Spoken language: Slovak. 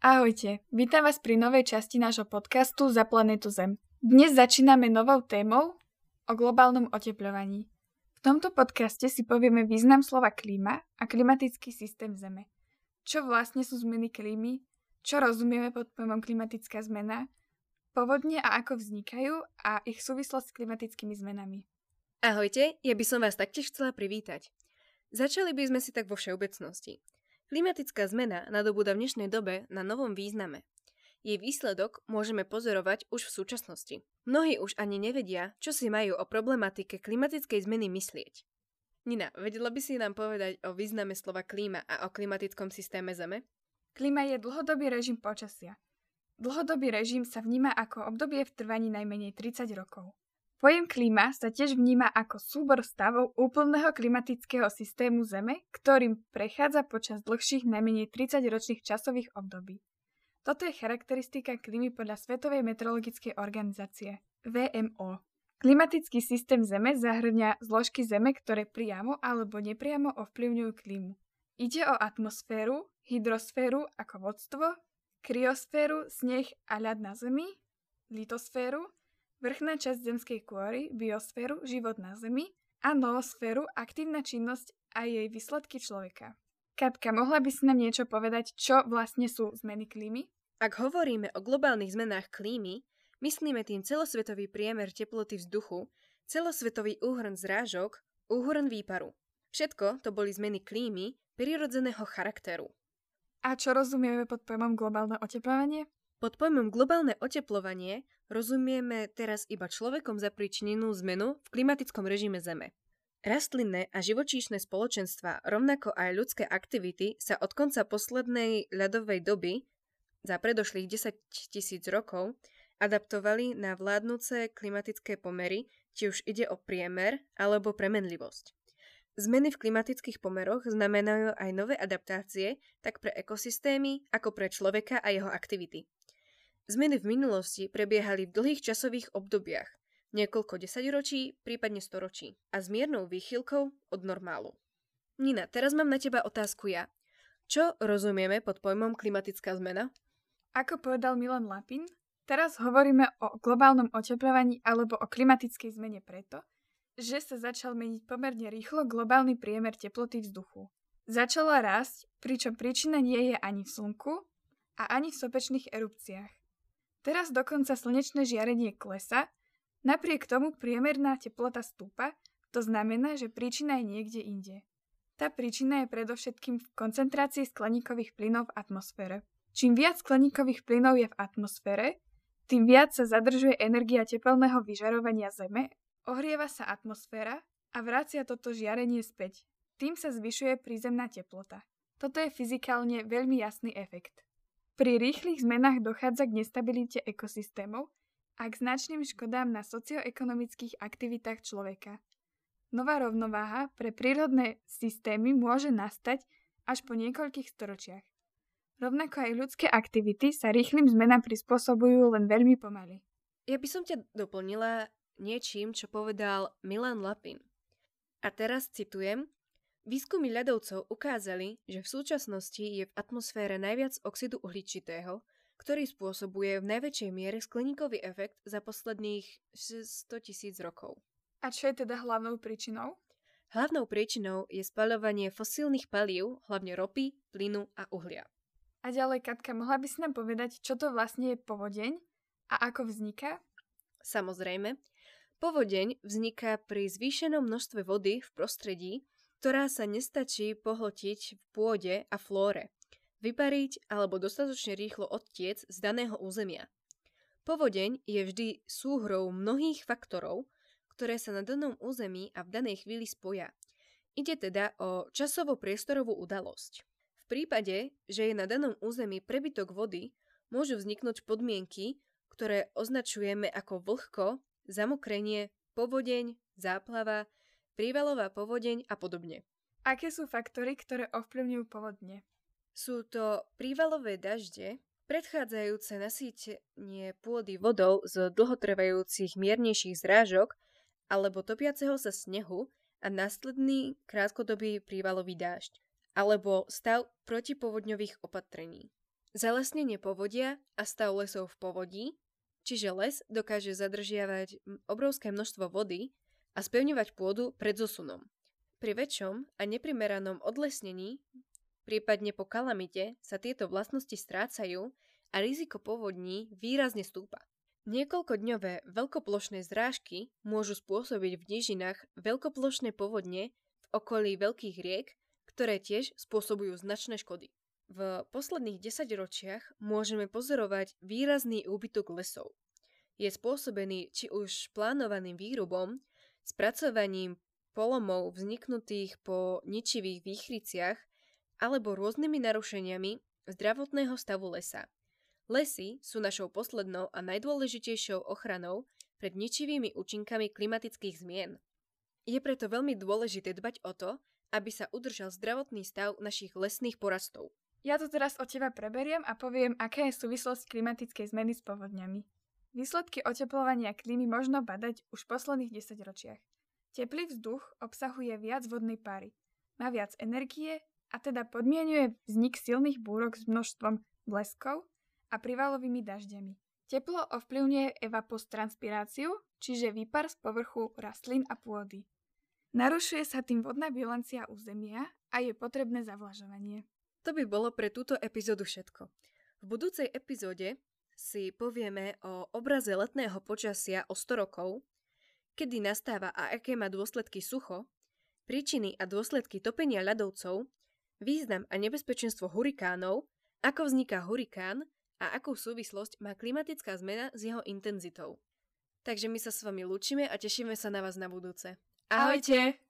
Ahojte, vítam vás pri novej časti nášho podcastu Za planetu Zem. Dnes začíname novou témou o globálnom otepľovaní. V tomto podcaste si povieme význam slova klíma a klimatický systém Zeme. Čo vlastne sú zmeny klímy, čo rozumieme pod pojmom klimatická zmena, povodne a ako vznikajú a ich súvislosť s klimatickými zmenami. Ahojte, ja by som vás taktiež chcela privítať. Začali by sme si tak vo všeobecnosti. Klimatická zmena nadobúda v dnešnej dobe na novom význame. Jej výsledok môžeme pozorovať už v súčasnosti. Mnohí už ani nevedia, čo si majú o problematike klimatickej zmeny myslieť. Nina, vedela by si nám povedať o význame slova klíma a o klimatickom systéme Zeme? Klíma je dlhodobý režim počasia. Dlhodobý režim sa vníma ako obdobie v trvaní najmenej 30 rokov. Pojem klíma sa tiež vníma ako súbor stavov úplného klimatického systému Zeme, ktorým prechádza počas dlhších najmenej 30-ročných časových období. Toto je charakteristika klímy podľa Svetovej meteorologickej organizácie VMO. Klimatický systém Zeme zahrňa zložky Zeme, ktoré priamo alebo nepriamo ovplyvňujú klímu. Ide o atmosféru, hydrosféru ako vodstvo, kryosféru, sneh a ľad na Zemi, litosféru, vrchná časť zemskej kôry, biosféru, život na Zemi a noosféru, aktívna činnosť a jej výsledky človeka. Katka, mohla by si nám niečo povedať, čo vlastne sú zmeny klímy? Ak hovoríme o globálnych zmenách klímy, myslíme tým celosvetový priemer teploty vzduchu, celosvetový úhrn zrážok, úhrn výparu. Všetko to boli zmeny klímy prirodzeného charakteru. A čo rozumieme pod pojmom globálne oteplovanie? Pod pojmom globálne oteplovanie rozumieme teraz iba človekom zapričinenú zmenu v klimatickom režime Zeme. Rastlinné a živočíšne spoločenstva, rovnako aj ľudské aktivity sa od konca poslednej ľadovej doby, za predošlých 10 tisíc rokov, adaptovali na vládnúce klimatické pomery, či už ide o priemer alebo premenlivosť. Zmeny v klimatických pomeroch znamenajú aj nové adaptácie tak pre ekosystémy, ako pre človeka a jeho aktivity. Zmeny v minulosti prebiehali v dlhých časových obdobiach, niekoľko desaťročí, prípadne storočí a s miernou výchylkou od normálu. Nina, teraz mám na teba otázku ja. Čo rozumieme pod pojmom klimatická zmena? Ako povedal Milan Lapin, teraz hovoríme o globálnom oteplovaní alebo o klimatickej zmene preto, že sa začal meniť pomerne rýchlo globálny priemer teploty vzduchu. Začala rásť, pričom príčina nie je ani v slnku a ani v sopečných erupciách. Teraz dokonca slnečné žiarenie klesa, napriek tomu priemerná teplota stúpa, to znamená, že príčina je niekde inde. Tá príčina je predovšetkým v koncentrácii skleníkových plynov v atmosfére. Čím viac skleníkových plynov je v atmosfére, tým viac sa zadržuje energia tepelného vyžarovania Zeme, ohrieva sa atmosféra a vracia toto žiarenie späť. Tým sa zvyšuje prízemná teplota. Toto je fyzikálne veľmi jasný efekt. Pri rýchlych zmenách dochádza k nestabilite ekosystémov a k značným škodám na socioekonomických aktivitách človeka. Nová rovnováha pre prírodné systémy môže nastať až po niekoľkých storočiach. Rovnako aj ľudské aktivity sa rýchlym zmenám prispôsobujú len veľmi pomaly. Ja by som ťa doplnila niečím, čo povedal Milan Lapin. A teraz citujem, Výskumy ľadovcov ukázali, že v súčasnosti je v atmosfére najviac oxidu uhličitého, ktorý spôsobuje v najväčšej miere skleníkový efekt za posledných 100 tisíc rokov. A čo je teda hlavnou príčinou? Hlavnou príčinou je spaľovanie fosílnych palív, hlavne ropy, plynu a uhlia. A ďalej, Katka, mohla by si nám povedať, čo to vlastne je povodeň a ako vzniká? Samozrejme. Povodeň vzniká pri zvýšenom množstve vody v prostredí, ktorá sa nestačí pohlotiť v pôde a flóre, vypariť alebo dostatočne rýchlo odtiec z daného územia. Povodeň je vždy súhrou mnohých faktorov, ktoré sa na danom území a v danej chvíli spoja. Ide teda o časovo-priestorovú udalosť. V prípade, že je na danom území prebytok vody, môžu vzniknúť podmienky, ktoré označujeme ako vlhko, zamokrenie, povodeň, záplava, prívalová povodeň a podobne. Aké sú faktory, ktoré ovplyvňujú povodne? Sú to prívalové dažde, predchádzajúce nasýtenie pôdy vodou z dlhotrvajúcich miernejších zrážok alebo topiaceho sa snehu a následný krátkodobý prívalový dážď alebo stav protipovodňových opatrení. Zalesnenie povodia a stav lesov v povodí, čiže les dokáže zadržiavať obrovské množstvo vody a spevňovať pôdu pred zosunom. Pri väčšom a neprimeranom odlesnení, prípadne po kalamite, sa tieto vlastnosti strácajú a riziko povodní výrazne stúpa. Niekoľkodňové veľkoplošné zrážky môžu spôsobiť v nížinách veľkoplošné povodne v okolí veľkých riek, ktoré tiež spôsobujú značné škody. V posledných desaťročiach môžeme pozorovať výrazný úbytok lesov. Je spôsobený či už plánovaným výrubom, spracovaním polomov vzniknutých po ničivých výchryciach alebo rôznymi narušeniami zdravotného stavu lesa. Lesy sú našou poslednou a najdôležitejšou ochranou pred ničivými účinkami klimatických zmien. Je preto veľmi dôležité dbať o to, aby sa udržal zdravotný stav našich lesných porastov. Ja to teraz od teba preberiem a poviem, aká je súvislosť klimatickej zmeny s povodňami. Výsledky oteplovania klímy možno badať už v posledných desaťročiach. Teplý vzduch obsahuje viac vodnej pary, má viac energie a teda podmienuje vznik silných búrok s množstvom bleskov a privalovými dažďami. Teplo ovplyvňuje evapostranspiráciu, čiže výpar z povrchu rastlín a pôdy. Narušuje sa tým vodná bilancia územia a je potrebné zavlažovanie. To by bolo pre túto epizódu všetko. V budúcej epizóde si povieme o obraze letného počasia o 100 rokov, kedy nastáva a aké má dôsledky sucho, príčiny a dôsledky topenia ľadovcov, význam a nebezpečenstvo hurikánov, ako vzniká hurikán a akú súvislosť má klimatická zmena s jeho intenzitou. Takže my sa s vami lúčime a tešíme sa na vás na budúce. Ahojte!